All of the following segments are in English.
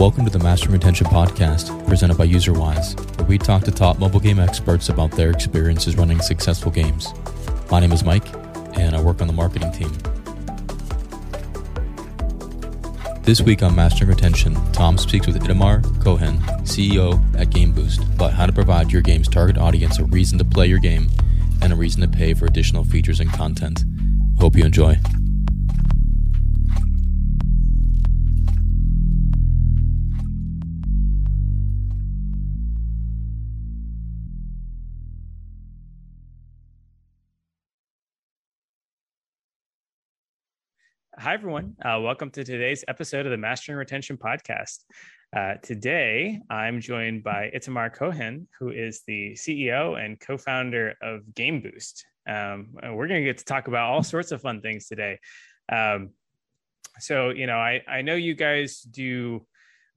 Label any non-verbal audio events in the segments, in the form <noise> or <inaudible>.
Welcome to the Master Retention Podcast, presented by UserWise, where we talk to top mobile game experts about their experiences running successful games. My name is Mike, and I work on the marketing team. This week on Mastering Retention, Tom speaks with Itamar Cohen, CEO at Game Boost, about how to provide your game's target audience a reason to play your game and a reason to pay for additional features and content. Hope you enjoy. Hi, everyone. Uh, welcome to today's episode of the Mastering Retention Podcast. Uh, today, I'm joined by Itamar Cohen, who is the CEO and co founder of Game Boost. Um, we're going to get to talk about all sorts of fun things today. Um, so, you know, I, I know you guys do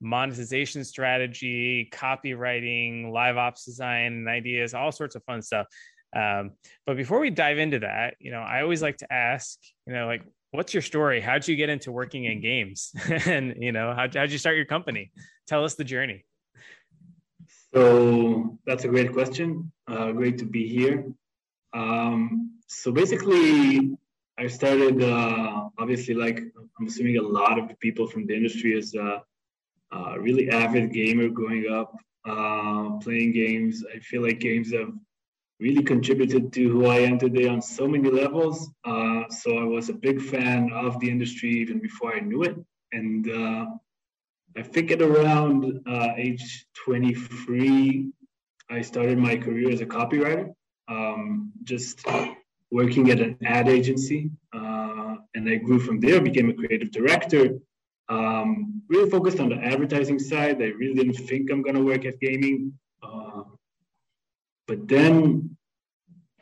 monetization strategy, copywriting, live ops design, and ideas, all sorts of fun stuff. Um, but before we dive into that, you know, I always like to ask, you know, like, what's your story? How'd you get into working in games? <laughs> and, you know, how'd, how'd you start your company? Tell us the journey. So that's a great question. Uh, great to be here. Um, so basically, I started, uh, obviously, like I'm assuming a lot of people from the industry is a, a really avid gamer growing up, uh, playing games. I feel like games have really contributed to who I am today on so many levels. Uh, so I was a big fan of the industry even before I knew it. And uh, I think at around uh, age 23, I started my career as a copywriter, um, just working at an ad agency. Uh, and I grew from there, became a creative director, um, really focused on the advertising side. I really didn't think I'm going to work at gaming. But then,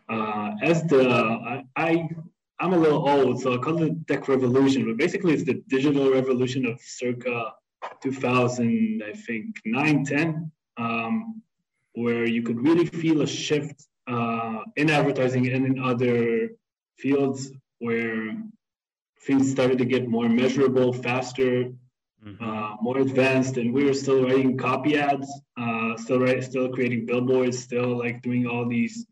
uh, as the I, I I'm a little old, so I call it tech revolution. But basically, it's the digital revolution of circa 2000, I think, 9, 10, um, where you could really feel a shift uh, in advertising and in other fields where things started to get more measurable, faster, mm-hmm. uh, more advanced, and we were still writing copy ads, uh, still writing, still creating billboards, still like doing all these.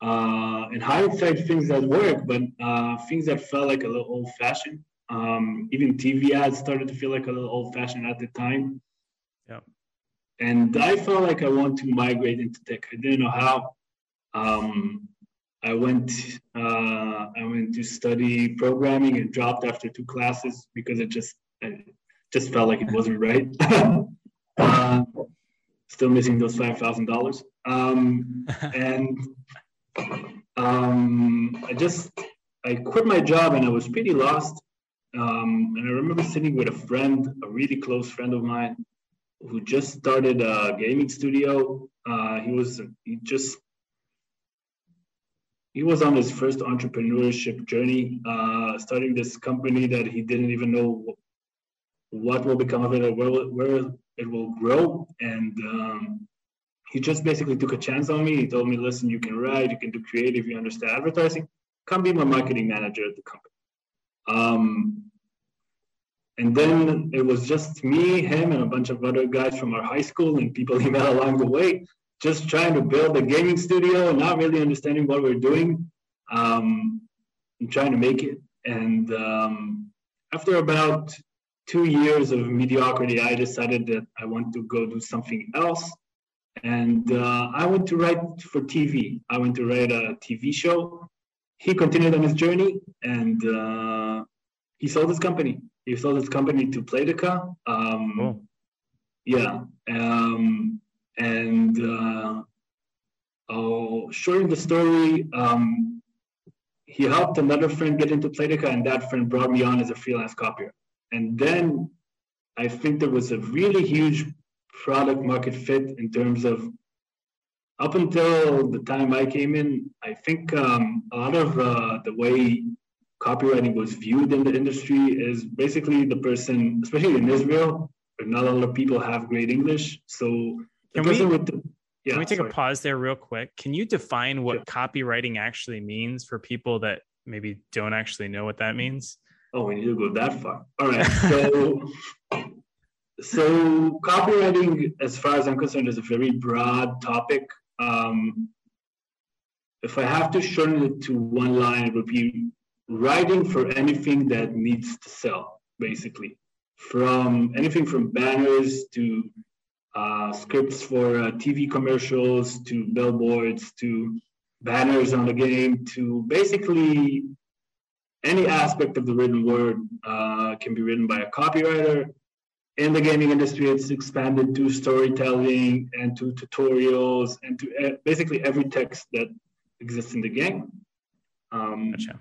Uh, in hindsight, things that work, but uh, things that felt like a little old-fashioned. Um, even TV ads started to feel like a little old-fashioned at the time. Yeah. And I felt like I want to migrate into tech. I didn't know how. Um, I went uh, I went to study programming and dropped after two classes because it just just felt like it wasn't right. <laughs> uh, still missing those five thousand dollars. Um, <laughs> and um, I just I quit my job and I was pretty lost. Um, and I remember sitting with a friend, a really close friend of mine, who just started a gaming studio. Uh, he was he just he was on his first entrepreneurship journey, uh, starting this company that he didn't even know what will become of it or where, where it will grow. And um, he just basically took a chance on me. He told me, listen, you can write, you can do creative, you understand advertising. Come be my marketing manager at the company. Um, and then it was just me, him, and a bunch of other guys from our high school and people <laughs> he met along the way, just trying to build a gaming studio not really understanding what we're doing um, and trying to make it. And um, after about two years of mediocrity, I decided that I want to go do something else. And uh, I went to write for TV. I went to write a TV show. He continued on his journey and uh, he sold his company. He sold his company to Playtika. Um, oh. Yeah. Um, and uh, oh, shorten the story, um, he helped another friend get into Playtika, and that friend brought me on as a freelance copier. And then I think there was a really huge product market fit in terms of up until the time I came in, I think um, a lot of uh, the way copywriting was viewed in the industry is basically the person, especially in Israel, where not a lot of people have great English. So can we, the, yeah, can we take sorry. a pause there real quick? Can you define what copywriting actually means for people that maybe don't actually know what that means? Oh, we need to go that far. All right. <laughs> So so copywriting, as far as I'm concerned, is a very broad topic. Um, if I have to shorten it to one line, it would be writing for anything that needs to sell, basically, from anything from banners to uh, scripts for uh, TV commercials to billboards to banners on the game to basically any aspect of the written word uh, can be written by a copywriter. In the gaming industry, it's expanded to storytelling and to tutorials and to basically every text that exists in the game. Um, gotcha.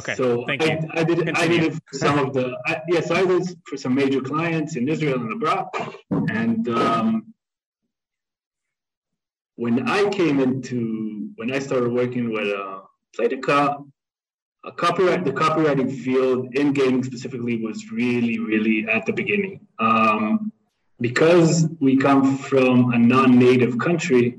Okay. So Thank I, you. I did Continue. I did some of the I, yes I did for some major clients in Israel and abroad, and um, when I came into when I started working with uh, Playtika, a copyright the copywriting field in gaming specifically was really really at the beginning um, because we come from a non-native country.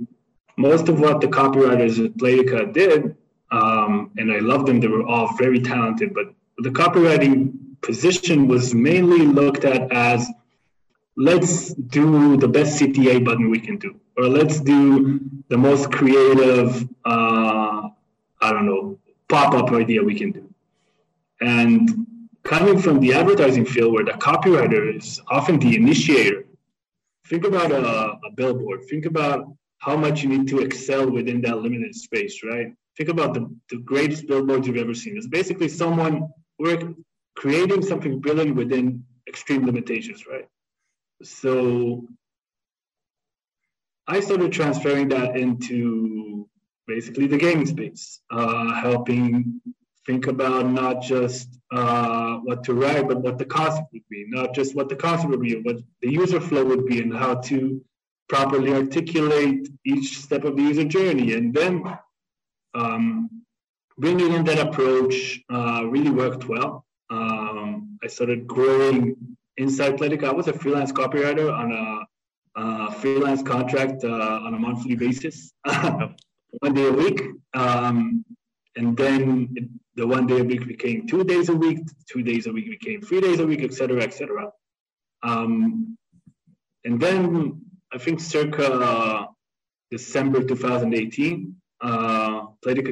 Most of what the copywriters at Playtika did um, and I love them. They were all very talented, but the copywriting position was mainly looked at as let's do the best CTA button we can do, or let's do the most creative, uh, I don't know, pop up idea we can do. And coming from the advertising field where the copywriter is often the initiator, think about a, a billboard, think about how much you need to excel within that limited space, right? think about the, the greatest billboards you've ever seen. It's basically someone work creating something brilliant within extreme limitations, right? So I started transferring that into basically the gaming space, uh, helping think about not just uh, what to write, but what the concept would be, not just what the concept would be, what the user flow would be, and how to properly articulate each step of the user journey. And then um, bringing in that approach uh, really worked well. Um, I started growing inside Playtika. I was a freelance copywriter on a, a freelance contract uh, on a monthly basis, <laughs> one day a week. Um, and then the one day a week became two days a week, two days a week became three days a week, et cetera, et cetera. Um, and then I think circa December 2018, uh,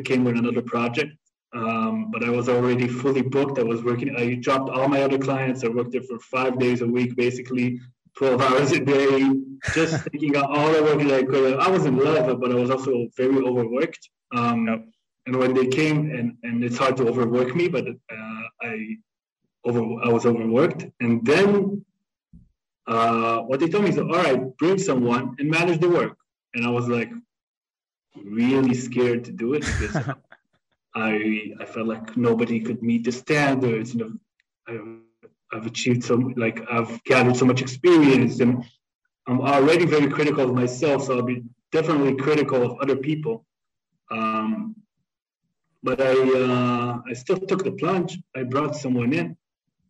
came with another project, um, but I was already fully booked. I was working, I dropped all my other clients. I worked there for five days a week, basically 12 hours a day, just <laughs> thinking out all the work that I could. I was in love, but I was also very overworked. Um, yep. And when they came, and, and it's hard to overwork me, but uh, I over I was overworked. And then uh, what they told me is, all right, bring someone and manage the work. And I was like, really scared to do it because <laughs> I I felt like nobody could meet the standards. You know, I've, achieved so like I've gathered so much experience, and I'm already very critical of myself. So I'll be definitely critical of other people. Um, but I uh, I still took the plunge. I brought someone in.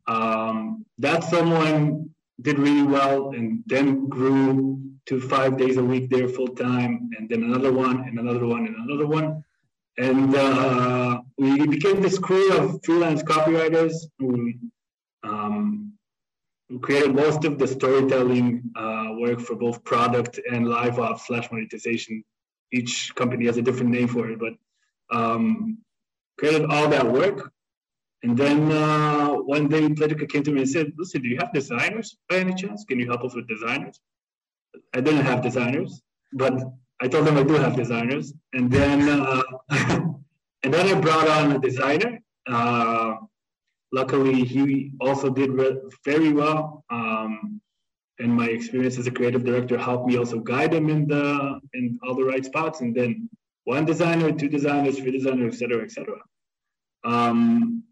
Um, that someone did really well and then grew to five days a week there full time, and then another one, and another one, and another one. And uh, we became this crew of freelance copywriters who, um, created most of the storytelling uh, work for both product and live ops slash monetization. Each company has a different name for it, but um, created all that work and then uh, one day, Playtika came to me and said, "Listen, do you have designers by any chance? Can you help us with designers?" I didn't have designers, but I told them I do have designers. And then, uh, <laughs> and then I brought on a designer. Luckily, he also did very well. Um, and my experience as a creative director helped me also guide him in the in all the right spots. And then one designer, two designers, three designers, etc cetera, et cetera. Um,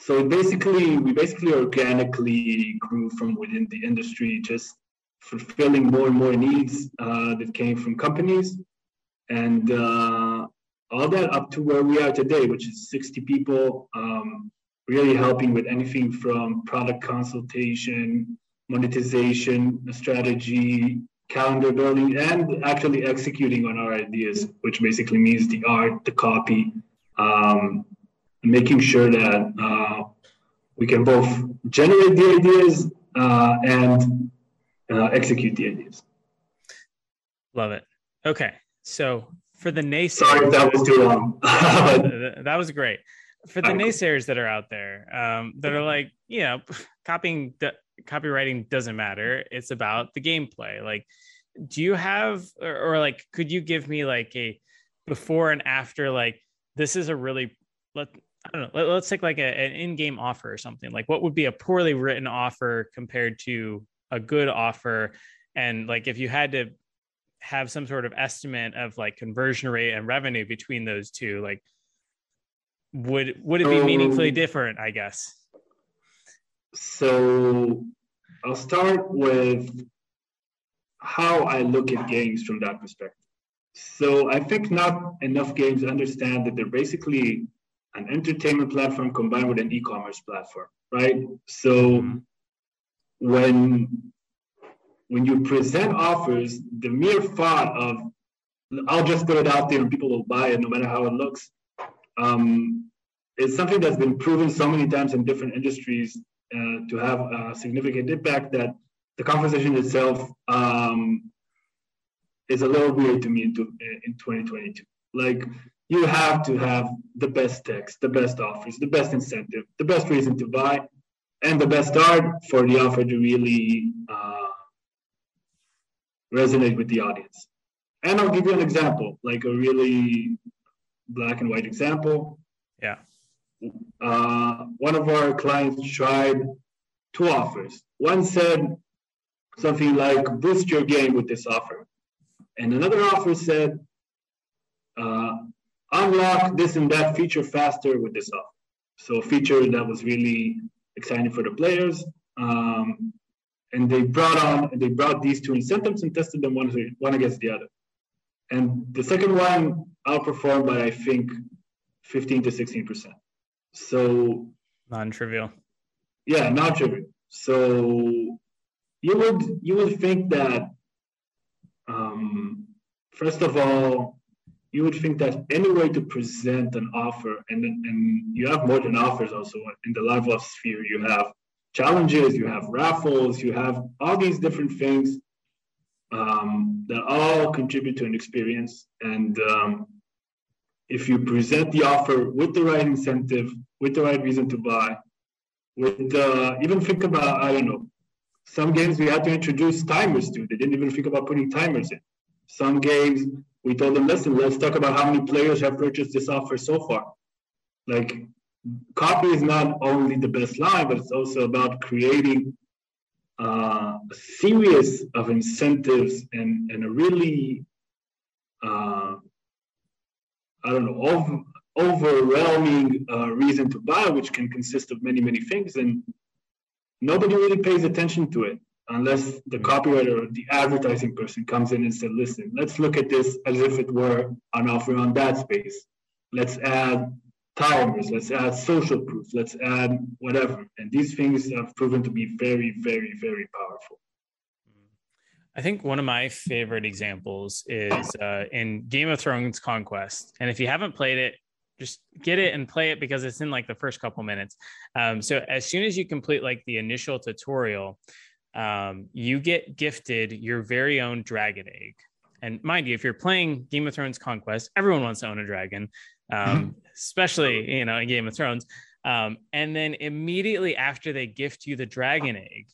so basically, we basically organically grew from within the industry, just fulfilling more and more needs uh, that came from companies, and uh, all that up to where we are today, which is 60 people, um, really helping with anything from product consultation, monetization, strategy, calendar building, and actually executing on our ideas, which basically means the art, the copy, um, making sure that uh, we can both generate the ideas uh, and uh, execute the ideas. Love it. Okay, so for the naysayers, sorry that was too long. <laughs> that was great. For the naysayers that are out there, um, that are like, you know, <laughs> copying, the copywriting doesn't matter. It's about the gameplay. Like, do you have, or, or like, could you give me like a before and after? Like, this is a really let I don't know. Let, us take like a, an in-game offer or something. Like, what would be a poorly written offer compared to a good offer? And like, if you had to have some sort of estimate of like conversion rate and revenue between those two, like, would would it be um, meaningfully different? I guess. So, I'll start with how I look at games from that perspective. So, I think not enough games understand that they're basically an entertainment platform combined with an e-commerce platform, right? So when when you present offers, the mere thought of I'll just put it out there and people will buy it no matter how it looks, um, is something that's been proven so many times in different industries uh, to have a significant impact that the conversation itself um, is a little weird to me in, in 2022. Like you have to have the best text, the best offers, the best incentive, the best reason to buy, and the best art for the offer to really uh, resonate with the audience. And I'll give you an example, like a really black and white example. Yeah. Uh, one of our clients tried two offers. One said something like, boost your game with this offer. And another offer said, uh, unlock this and that feature faster with this offer. So a feature that was really exciting for the players. Um, and they brought on they brought these two incentives and tested them one, one against the other. And the second one outperformed by I think 15 to 16 percent. So non-trivial. Yeah, non-trivial. So you would you would think that um, first of all you would think that any way to present an offer, and, and you have more than offers also in the live ops sphere, you have challenges, you have raffles, you have all these different things um, that all contribute to an experience. And um, if you present the offer with the right incentive, with the right reason to buy, with uh, even think about, I don't know, some games we had to introduce timers to. They didn't even think about putting timers in. Some games we told them, listen, let's talk about how many players have purchased this offer so far. Like, copy is not only the best line, but it's also about creating uh, a series of incentives and, and a really, uh, I don't know, over, overwhelming uh, reason to buy, which can consist of many, many things. And nobody really pays attention to it unless the copywriter or the advertising person comes in and said, listen, let's look at this as if it were an offer on that space. Let's add timers, let's add social proof, let's add whatever. And these things have proven to be very, very, very powerful. I think one of my favorite examples is uh, in Game of Thrones Conquest. And if you haven't played it, just get it and play it because it's in like the first couple minutes. Um, so as soon as you complete like the initial tutorial, um, you get gifted your very own dragon egg. And mind you, if you're playing Game of Thrones Conquest, everyone wants to own a dragon, um, mm-hmm. especially you know in Game of Thrones. Um, and then immediately after they gift you the dragon egg,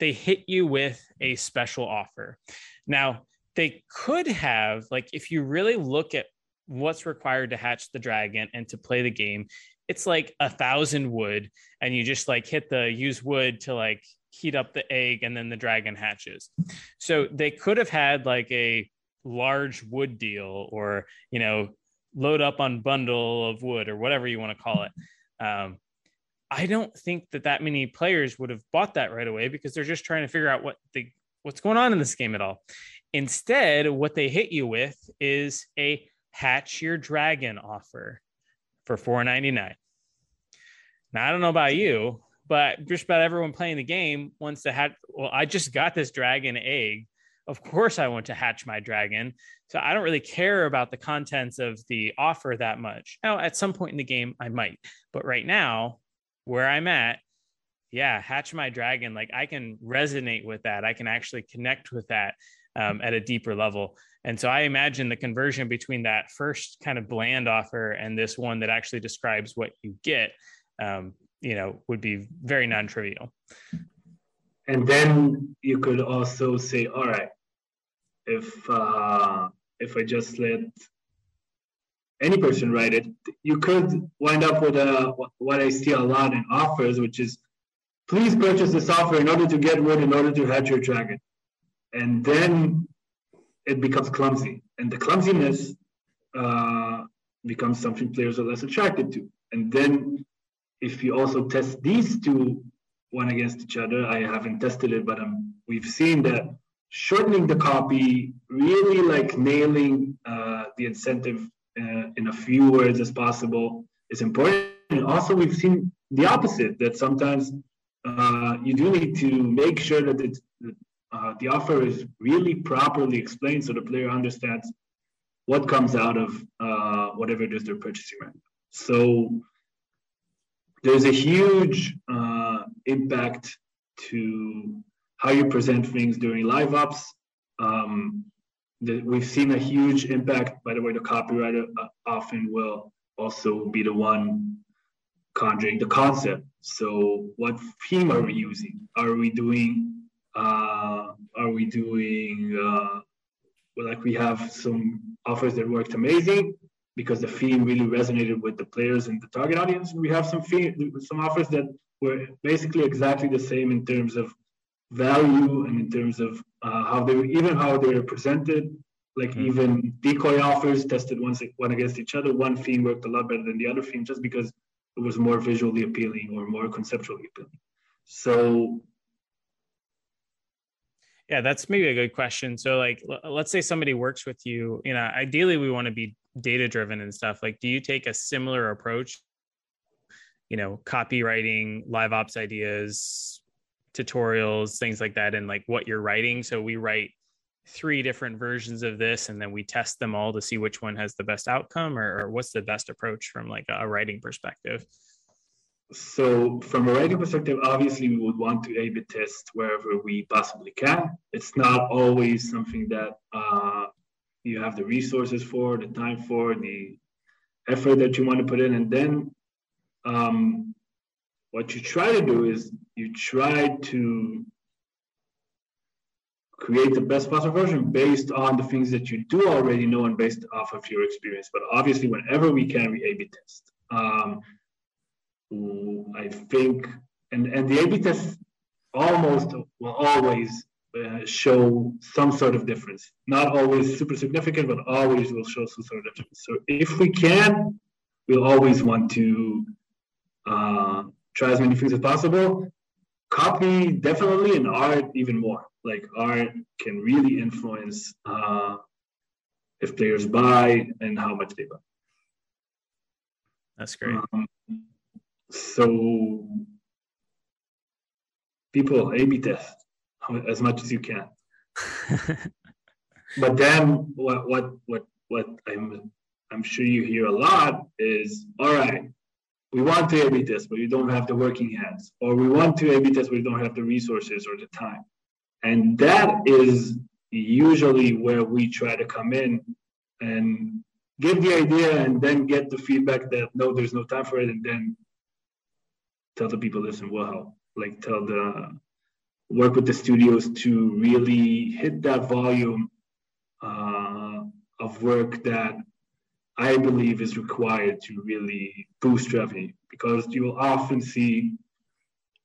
they hit you with a special offer. Now they could have like if you really look at what's required to hatch the dragon and to play the game, it's like a thousand wood, and you just like hit the use wood to like heat up the egg and then the dragon hatches. So they could have had like a large wood deal or, you know, load up on bundle of wood or whatever you want to call it. Um, I don't think that that many players would have bought that right away because they're just trying to figure out what the what's going on in this game at all. Instead, what they hit you with is a hatch your dragon offer for 4.99. Now I don't know about you, but just about everyone playing the game wants to hatch. Well, I just got this dragon egg. Of course, I want to hatch my dragon. So I don't really care about the contents of the offer that much. Now, at some point in the game, I might, but right now, where I'm at, yeah, hatch my dragon. Like I can resonate with that. I can actually connect with that um, at a deeper level. And so I imagine the conversion between that first kind of bland offer and this one that actually describes what you get, um, you know, would be very non-trivial. And then you could also say, all right, if uh, if I just let any person write it, you could wind up with a what I see a lot in offers, which is please purchase the software in order to get wood, in order to hatch your dragon. And then it becomes clumsy. And the clumsiness uh, becomes something players are less attracted to. And then if you also test these two one against each other, I haven't tested it, but um, we've seen that shortening the copy, really like nailing uh, the incentive uh, in a few words as possible is important. And also, we've seen the opposite that sometimes uh, you do need to make sure that uh, the offer is really properly explained so the player understands what comes out of uh, whatever it is they're purchasing right So there's a huge uh, impact to how you present things during live ops. Um, we've seen a huge impact. By the way, the copywriter uh, often will also be the one conjuring the concept. So, what theme are we using? Are we doing? Uh, are we doing? Uh, well, like we have some offers that worked amazing because the theme really resonated with the players and the target audience. We have some theme, some offers that were basically exactly the same in terms of value and in terms of uh, how they were, even how they were presented. Like mm-hmm. even decoy offers tested one, one against each other. One theme worked a lot better than the other theme just because it was more visually appealing or more conceptually appealing. So yeah, that's maybe a good question. So like let's say somebody works with you, you know, ideally we want to be data driven and stuff. Like do you take a similar approach? You know, copywriting, live ops ideas, tutorials, things like that and like what you're writing. So we write three different versions of this and then we test them all to see which one has the best outcome or, or what's the best approach from like a writing perspective. So from a writing perspective obviously we would want to a-b test wherever we possibly can. It's not always something that uh, you have the resources for the time for the effort that you want to put in. And then um, what you try to do is you try to create the best possible version based on the things that you do already know and based off of your experience. But obviously, whenever we can, we A/B test. Um, I think, and and the A/B test almost will always uh, show some sort of difference. Not always super significant, but always will show some sort of difference. So if we can, we'll always want to uh, try as many things as possible. Copy definitely, and art even more like art can really influence uh, if players buy and how much they buy. That's great. Um, so people A/B test as much as you can. <laughs> but then what what what what I'm I'm sure you hear a lot is all right. We want to A/B test, but you don't have the working hands, or we want to A/B test, but you don't have the resources or the time. And that is usually where we try to come in and give the idea and then get the feedback that no, there's no time for it, and then tell the people, listen, we'll help. Like tell the work with the studios to really hit that volume uh, of work that I believe is required to really boost revenue because you will often see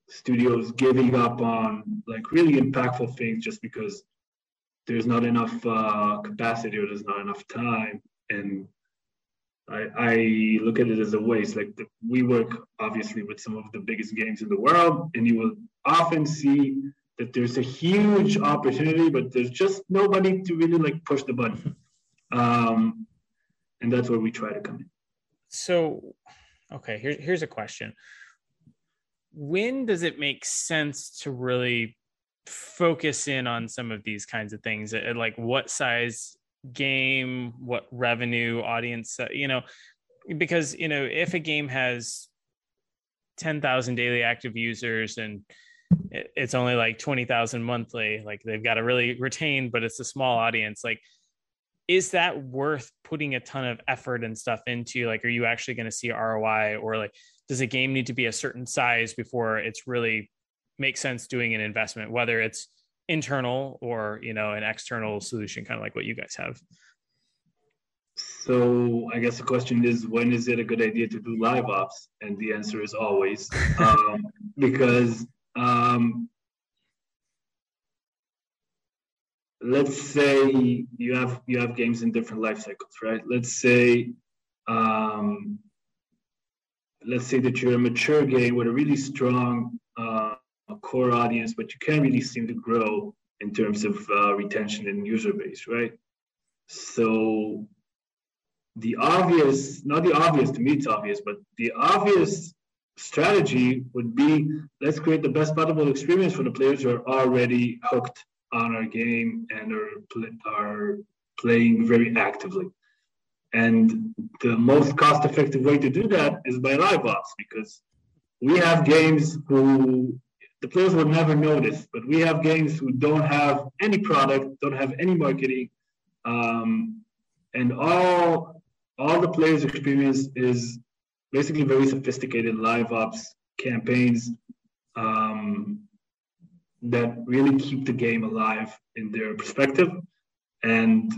studios giving up on like really impactful things just because there's not enough uh, capacity or there's not enough time. And I, I look at it as a waste. Like the, we work obviously with some of the biggest games in the world and you will often see that there's a huge opportunity but there's just nobody to really like push the button. <laughs> Um, and that's where we try to come in so okay here, here's a question when does it make sense to really focus in on some of these kinds of things like what size game what revenue audience uh, you know because you know if a game has 10,000 daily active users and it's only like 20,000 monthly. Like they've got to really retain, but it's a small audience. Like, is that worth putting a ton of effort and stuff into? Like, are you actually going to see ROI or like, does a game need to be a certain size before it's really makes sense doing an investment, whether it's internal or, you know, an external solution, kind of like what you guys have? So I guess the question is, when is it a good idea to do live ops? And the answer is always, um, <laughs> because um, let's say you have you have games in different life cycles, right? Let's say um, let's say that you're a mature game with a really strong uh, core audience, but you can't really seem to grow in terms of uh, retention and user base, right? So the obvious, not the obvious to me, it's obvious, but the obvious strategy would be let's create the best possible experience for the players who are already hooked on our game and are, are playing very actively. And the most cost effective way to do that is by live ops because we have games who the players would never notice, but we have games who don't have any product, don't have any marketing, um, and all all the players' experience is basically very sophisticated live ops campaigns um, that really keep the game alive in their perspective. And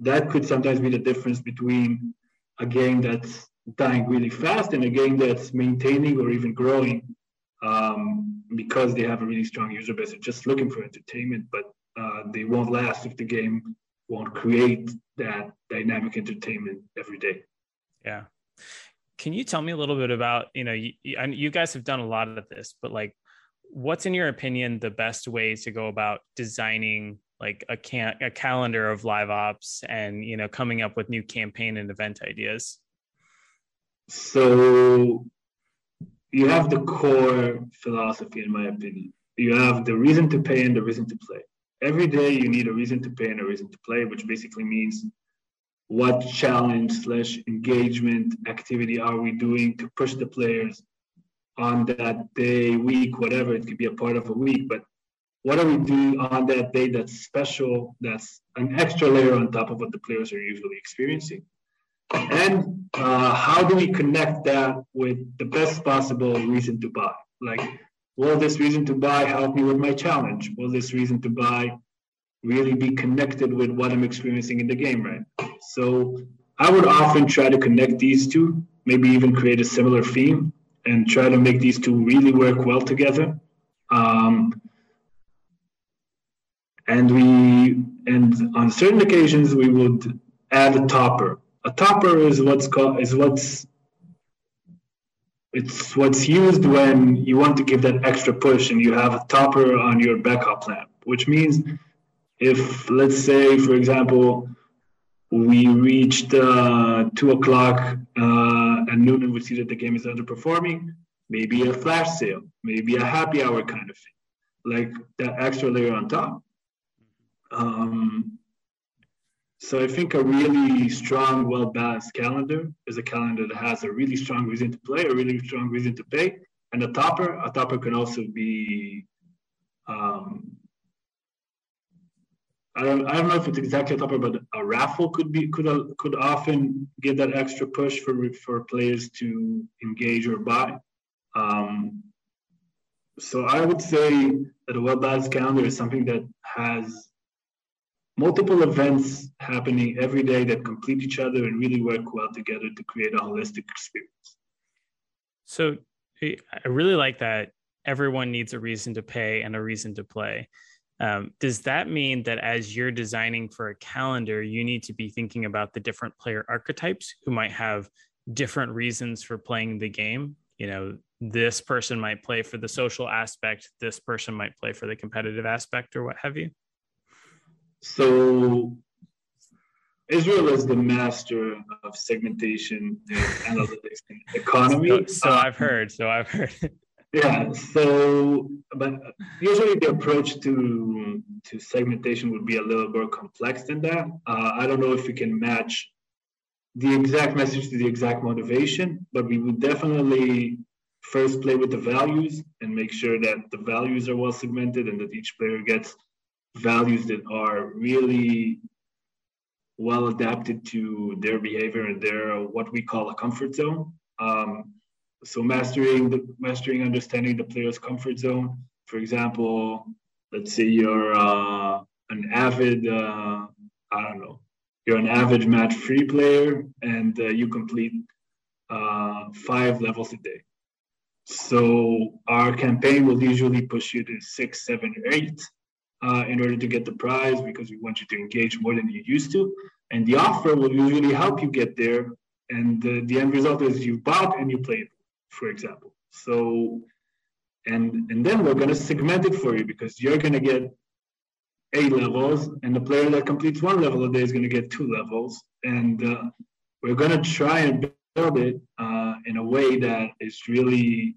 that could sometimes be the difference between a game that's dying really fast and a game that's maintaining or even growing um, because they have a really strong user base. They're just looking for entertainment, but uh, they won't last if the game won't create that dynamic entertainment every day. Yeah. Can you tell me a little bit about, you know, you, you guys have done a lot of this, but like, what's in your opinion the best way to go about designing like a can a calendar of live ops and you know coming up with new campaign and event ideas? So you have the core philosophy in my opinion. You have the reason to pay and the reason to play. Every day you need a reason to pay and a reason to play, which basically means what challenge slash engagement activity are we doing to push the players on that day, week, whatever. It could be a part of a week, but what are we doing on that day that's special, that's an extra layer on top of what the players are usually experiencing? And uh, how do we connect that with the best possible reason to buy? Like, Will this reason to buy help me with my challenge? Will this reason to buy really be connected with what I'm experiencing in the game, right? So I would often try to connect these two, maybe even create a similar theme and try to make these two really work well together. Um, and we and on certain occasions we would add a topper. A topper is what's called is what's it's what's used when you want to give that extra push and you have a topper on your backup lamp, which means if, let's say, for example, we reached uh, two o'clock uh, at noon and we see that the game is underperforming, maybe a flash sale, maybe a happy hour kind of thing, like that extra layer on top. Um, so I think a really strong, well balanced calendar is a calendar that has a really strong reason to play, a really strong reason to pay, and a topper. A topper can also be. Um, I don't, I don't know if it's exactly a topper, but a raffle could be could could often give that extra push for for players to engage or buy. Um, so I would say that a well balanced calendar is something that has multiple events happening every day that complete each other and really work well together to create a holistic experience. So I really like that everyone needs a reason to pay and a reason to play. Um, does that mean that as you're designing for a calendar, you need to be thinking about the different player archetypes who might have different reasons for playing the game? You know, this person might play for the social aspect, this person might play for the competitive aspect, or what have you? So Israel is the master of segmentation and analytics and <laughs> economy. So, so I've heard. So I've heard. <laughs> yeah. So, but usually the approach to to segmentation would be a little more complex than that. Uh, I don't know if we can match the exact message to the exact motivation, but we would definitely first play with the values and make sure that the values are well segmented and that each player gets values that are really well adapted to their behavior and their what we call a comfort zone. Um, so mastering the mastering understanding the player's comfort zone. For example, let's say you're uh, an avid uh, I don't know you're an average match three player and uh, you complete uh, five levels a day. So our campaign will usually push you to six, seven, or eight uh, in order to get the prize because we want you to engage more than you used to. And the offer will usually help you get there. And the end result is you bought and you played, for example. So, and and then we're to segment it for you because you're to get eight levels, and the player that completes one level a day is to get two levels. And uh, we're to try and build it uh, in a way that is really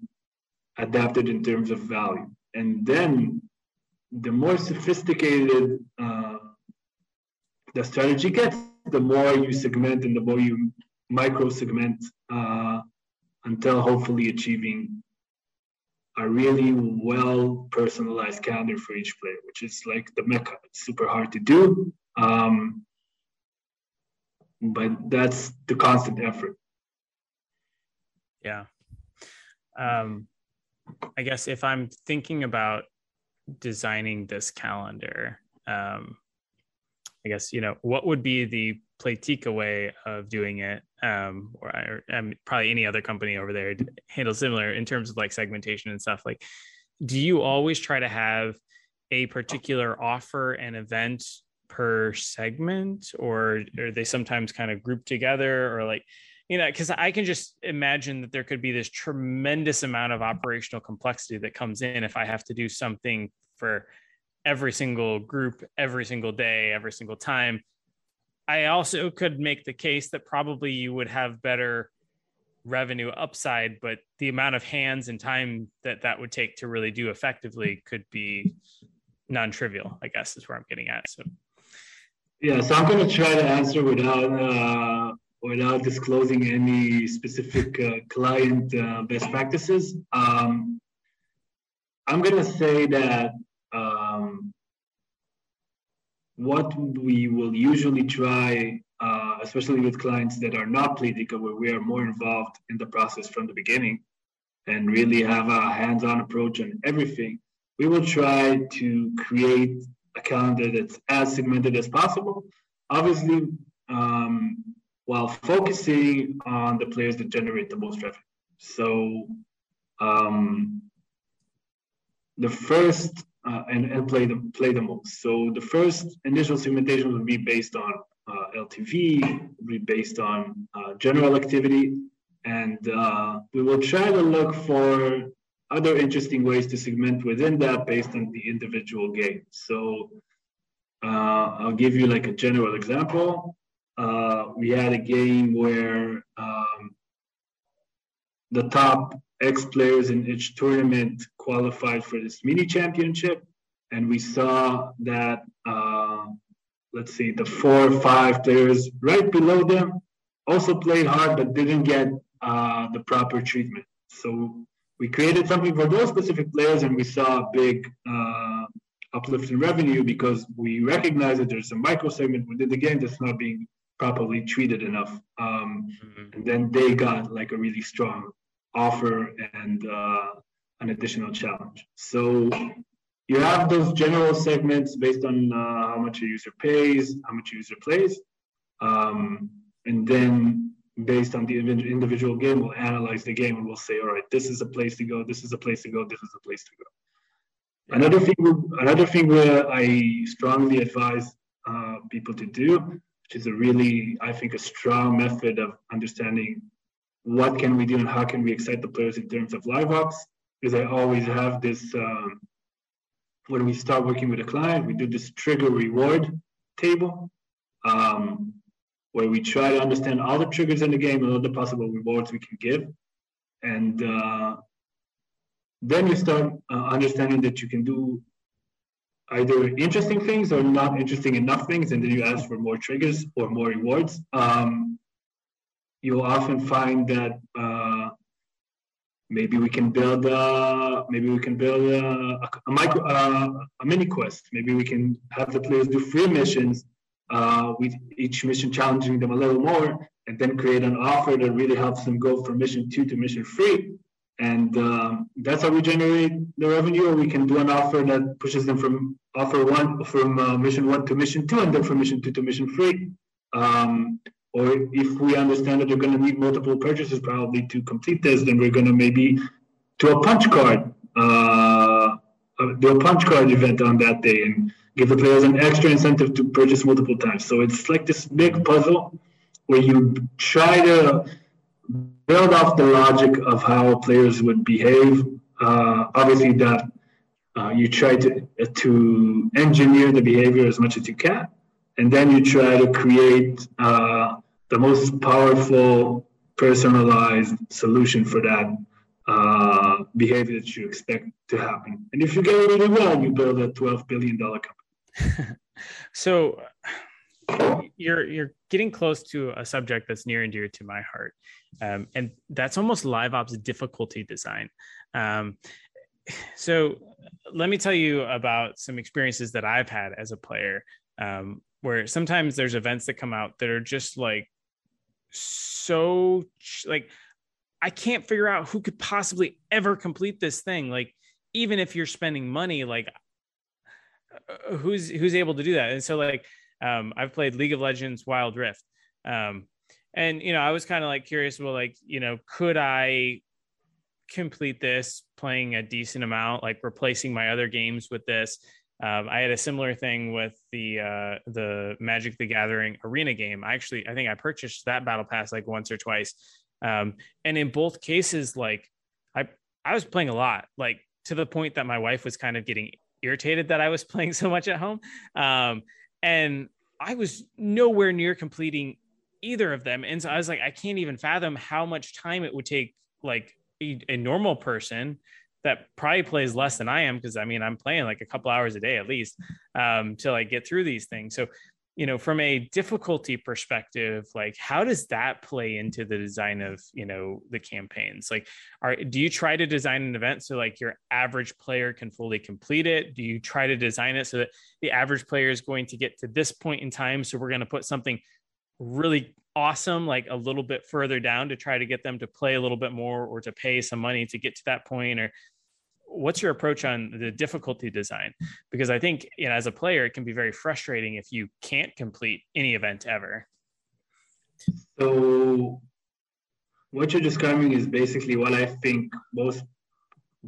adapted in terms of value. And then the more sophisticated uh, the strategy gets, the more you segment and the more you micro segment uh, until hopefully achieving a really well personalized calendar for each player, which is like the mecca. It's super hard to do, um, but that's the constant effort. Yeah. Um, I guess if I'm thinking about designing this calendar, um, I guess you know what would be the Playtika way of doing it, um, or, or probably any other company over there handles similar in terms of like segmentation and stuff. Like, do you always try to have a particular offer and event per segment, or are they sometimes kind of grouped together, or like? you know, because I can just imagine that there could be this tremendous amount of operational complexity that comes in if I have to do something for every single group, every single day, every single time. I also could make the case that probably you would have better revenue upside, but the amount of hands and time that that would take to really do effectively could be non-trivial. I guess is where I'm getting at. So, yeah, so I'm going to try to answer without uh, without disclosing any specific uh, client uh, best practices. Um, I'm going to say that what we will usually try, uh, especially with clients that are not Playtika, where we are more involved in the process from the beginning and really have a hands-on approach on everything, we will try to create a calendar that's as segmented as possible. Obviously, um, while focusing on the players that generate the most revenue. So um, the first uh, and, and play the play the most. So the first initial segmentation will be based on uh, LTV, be based on uh, general activity, and uh, we will try to look for other interesting ways to segment within that based on the individual game. So uh, I'll give you like a general example. Uh, we had a game where um, the top X players in each tournament qualified for this mini championship. And we saw that, uh, let's see, the four or five players right below them also played hard, but didn't get uh, the proper treatment. So we created something for those specific players, and we saw a big uh, uplift in revenue because we recognize that there's a micro segment within the game that's not being properly treated enough. Um, mm-hmm. And then they got like a really strong offer and uh, an additional challenge. So you have those general segments based on uh, how much a user pays, how much a user plays, um, and then based on the individual game, we'll analyze the game and we'll say, all right, this is a place to go, this is a place to go, this is a place to go. Another thing, another thing where I strongly advise uh, people to do, which is a really, I think, a strong method of understanding what can we do and how can we excite the players in terms of live ops? Because i always have this um, when we start working with a client we do this trigger reward table um, where we try to understand all the triggers in the game and all the possible rewards we can give. And uh, then you start uh, understanding that you can do either interesting things or not interesting enough things and then you ask for more triggers or more rewards. Um, you'll often find that uh, maybe we can build uh, maybe we can build a, a micro uh, a mini quest. Maybe we can have the players do free missions uh, with each mission challenging them a little more, and then create an offer that really helps them go from mission two to mission three. And um, that's how we generate the revenue. Or we can do an offer that pushes them from offer one from uh, mission one to mission two, and then from mission two to mission three. Um, or if we understand that they're going to need multiple purchases probably to complete this, then we're going to maybe do a punch card, uh, do a punch card event on that day and give the players an extra incentive to purchase multiple times. So it's like this big puzzle where you try to build off the logic of how players would behave. Uh, obviously, that uh, you try to to engineer the behavior as much as you can and then you try to create uh, the most powerful personalized solution for that uh, behavior that you expect to happen. And if you get it really well, you build a $12 billion company. <laughs> so you're you're getting close to a subject that's near and dear to my heart, um, and that's almost live ops difficulty design. Um, so let me tell you about some experiences that I've had as a player um, where sometimes there's events that come out that are just like so like I can't figure out who could possibly ever complete this thing. Like even if you're spending money, like uh, who's who's able to do that? And so like um, I've played League of Legends Wild Rift, um, and you know I was kind of like curious. Well, like you know, could I complete this playing a decent amount, like replacing my other games with this? Um, I had a similar thing with the uh, the Magic the Gathering arena game. I actually I think I purchased that battle pass like once or twice, um, and in both cases, like I I was playing a lot, like to the point that my wife was kind of getting irritated that I was <laughs> playing so much at home, um, and I was nowhere near completing either of them, and so I was like, I can't even fathom how much time it would take, like a, a normal person that probably plays less than I am because I mean I'm playing like a couple hours a day at least um, till I get through these things. So, you know, from a difficulty perspective, like how does that play into the design of you know the campaigns? Like, are do you try to design an event so like your average player can fully complete it? Do you try to design it so that the average player is going to get to this point in time? So we're going to put something really awesome like a little bit further down to try to get them to play a little bit more or to pay some money to get to that point or what's your approach on the difficulty design? Because i think you know as a player it can be very frustrating if you can't complete any event ever. So what you're describing is basically what i think most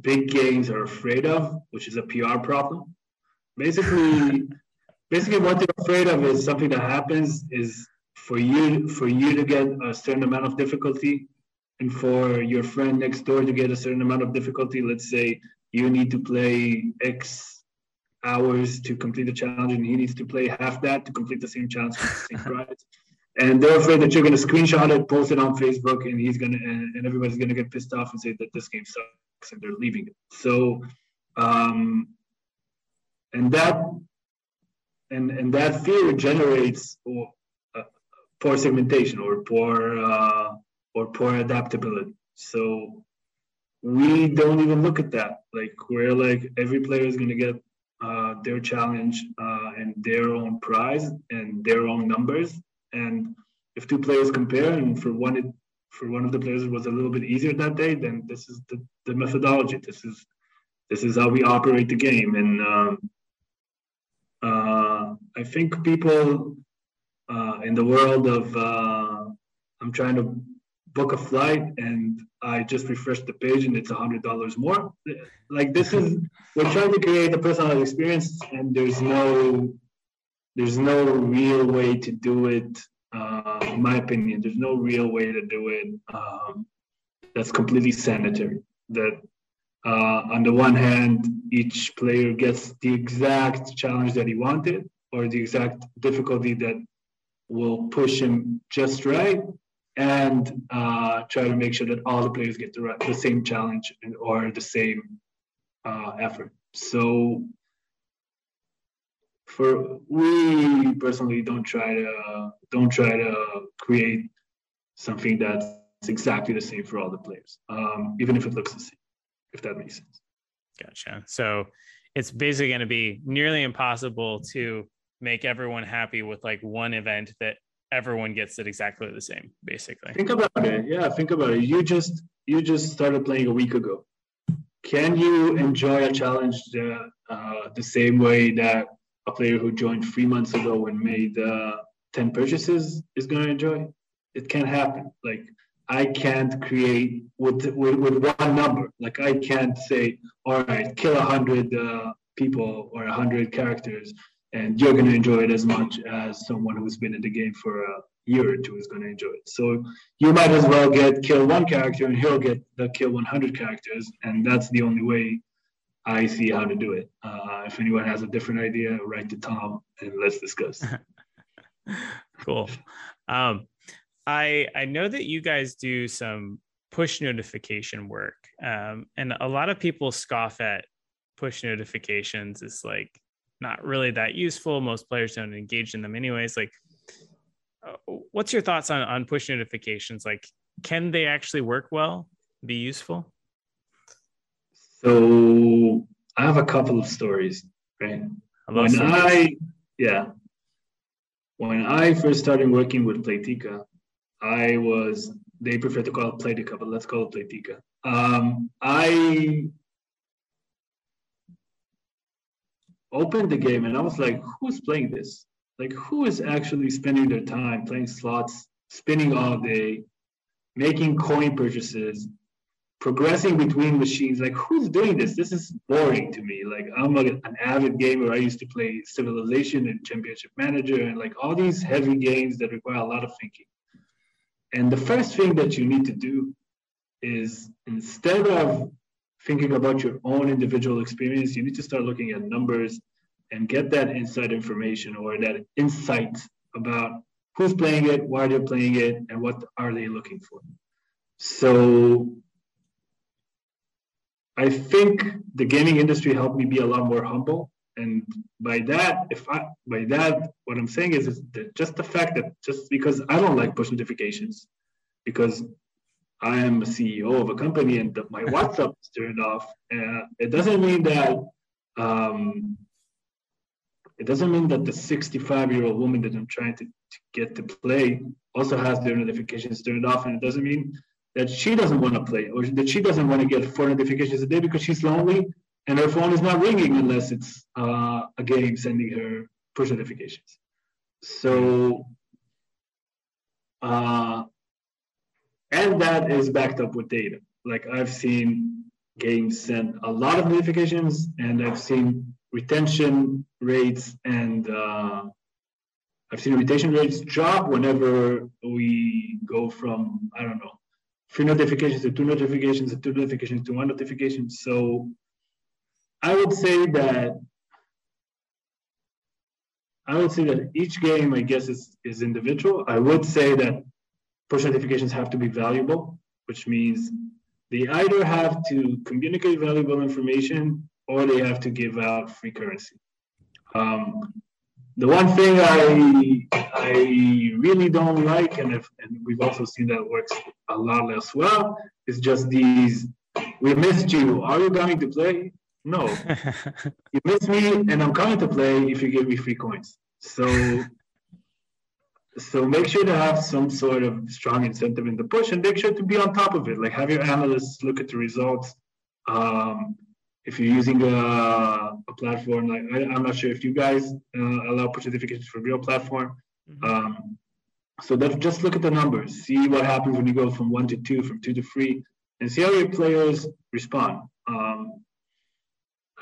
big games are afraid of which is a pr problem. Basically <laughs> basically what they're afraid of is something that happens is for you for you to get a certain amount of difficulty and for your friend next door to get a certain amount of difficulty let's say you need to play x hours to complete the challenge and he needs to play half that to complete the same challenge the same <laughs> prize. And they're afraid that you're going to screenshot it post it on facebook and he's going to and, and everybody's going to get pissed off and say that this game sucks and they're leaving it. So um and that and and that fear generates poor segmentation or poor uh, or poor adaptability. So we don't even look at that. Like we're like every player is gonna get uh, their challenge uh, and their own prize and their own numbers. And if two players compare, and for one it, for one of the players it was a little bit easier that day, then this is the, the methodology. This is this is how we operate the game. And um, uh, I think people uh, in the world of uh, I'm trying to book a flight and I just refreshed the page and it's a hundred dollars more. Like this is we're trying to create a personal experience and there's no there's no real way to do it. Uh, in my opinion, there's no real way to do it um, that's completely sanitary. That uh, on the one hand, each player gets the exact challenge that he wanted or the exact difficulty that will push him just right and uh, try to make sure that all the players get the, the same challenge or the same uh, effort. So for we personally don't try to don't try to create something that's exactly the same for all the players, um, even if it looks the same, if that makes sense. Gotcha. So it's basically going to be nearly impossible to make everyone happy with like one event that everyone gets it exactly the same, basically. Think about it. Yeah, think about it. You just you just started playing a week ago. Can you enjoy a challenge uh, uh, the same way that a player who joined three months ago and made uh, 10 purchases is going to enjoy? It can't happen. Like I can't create with, with, with one number. Like I can't say, all right, kill a hundred uh, people or a hundred characters, and you're going to enjoy it as much as someone who's been in the game for a year or two is going to enjoy it. So you might as well get kill one character, and he'll get the kill 100 characters, and that's the only way I see how to do it. Uh, if anyone has a different idea, write to Tom and let's discuss. <laughs> cool. Um, I I know that you guys do some push notification work, um, and a lot of people scoff at push notifications. It's like not really that useful. Most players don't engage in them anyways. Like, uh, what's your thoughts on on push notifications? Like, can they actually work well? Be useful? So I have a couple of stories. Right. I when stories. I yeah, when I first started working with Playtika, I was they prefer to call it Playtika, but let's call it Playtika. Um, I opened the game and I was like, who's playing this? Like, who is actually spending their time playing slots, spinning all day, making coin purchases, progressing between machines? Like, who's doing this? This is boring to me. Like, I'm like an avid gamer. I used to play Civilization and Championship Manager and like all these heavy games that require a lot of thinking. And the first thing that you need to do is instead of thinking about your own individual experience, you need to start looking at numbers and get that inside information or that insight about who's playing it, why they're playing it, and what are they looking for. So I think the gaming industry helped me be a lot more humble and by that if i by that what i'm saying is, is that just the fact that just because i don't like push notifications because i am a ceo of a company and my whatsapp is turned off uh, it doesn't mean that um, it doesn't mean that the 65 year old woman that i'm trying to, to get to play also has their notifications turned off and it doesn't mean that she doesn't want to play or that she doesn't want to get four notifications a day because she's lonely and her phone is not ringing unless it's uh, a game sending her push notifications. So, uh, and that is backed up with data. Like I've seen games send a lot of notifications, and I've seen retention rates and uh, I've seen retention rates drop whenever we go from I don't know three notifications to two notifications to two notifications to one notification. So I would say that I would say that each game, I guess, is, is individual. I would say that push notifications have to be valuable, which means they either have to communicate valuable information or they have to give out free currency. Um, the one thing I I really don't like, and if, and we've also seen that works a lot less well, is just these. We missed you. Are you going to play? No, <laughs> you missed me, and I'm coming to play if you give me free coins. So, so make sure to have some sort of strong incentive in the push, and make sure to be on top of it. Like have your analysts look at the results. Um, if you're using a, a platform like I, am not sure if you guys uh, allow push notifications for real platform. Mm-hmm. Um, so that just look at the numbers, see what happens when you go from one to two, from two to three, and see how your players respond. Um,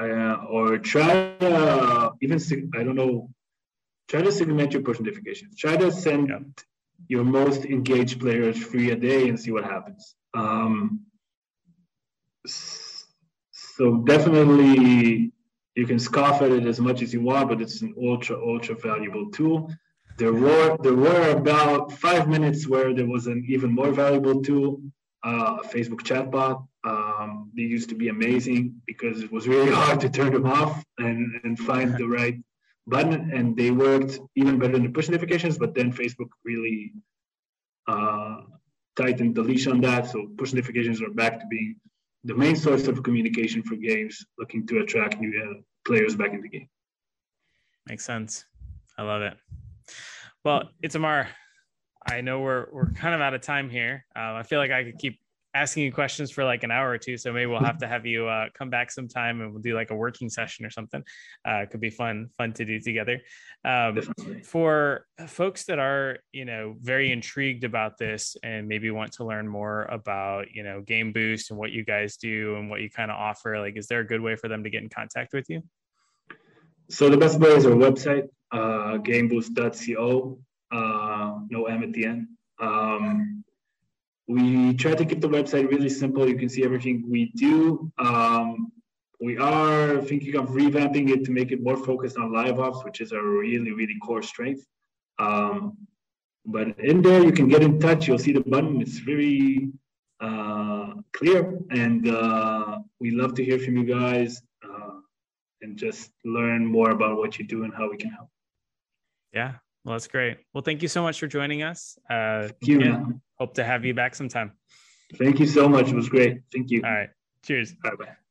uh, or try uh, even I don't know, try to segment your push notifications. Try to send yeah. your most engaged players free a day and see what happens. Um, so definitely you can scoff at it as much as you want, but it's an ultra ultra valuable tool. There were there were about five minutes where there was an even more valuable tool, uh, Facebook chatbot um, they used to be amazing because it was really <laughs> hard to turn them off and, and find the right button. And they worked even better than the push notifications. But then Facebook really uh, tightened the leash on that. So push notifications are back to being the main source of communication for games looking to attract new uh, players back in the game. Makes sense. I love it. Well, Itamar, I know we're we're kind of out of time here. Uh, I feel like I could keep asking you questions for like an hour or two. So maybe we'll have to have you uh, come back sometime and we'll do like a working session or something. Uh, it could be fun, fun to do together. Um, for folks that are, you know, very intrigued about this and maybe want to learn more about, you know, Game Boost and what you guys do and what you kind of offer, like, is there a good way for them to get in contact with you? So the best way is our website, uh, gameboost.co, uh, no M at the end. Um, we try to keep the website really simple. You can see everything we do. Um, we are thinking of revamping it to make it more focused on live ops, which is our really, really core strength. Um, but in there, you can get in touch. You'll see the button. It's very uh, clear, and uh, we love to hear from you guys uh, and just learn more about what you do and how we can help. Yeah, well, that's great. Well, thank you so much for joining us. Uh, thank you. Hope to have you back sometime. Thank you so much. It was great. Thank you. All right. Cheers. Bye bye.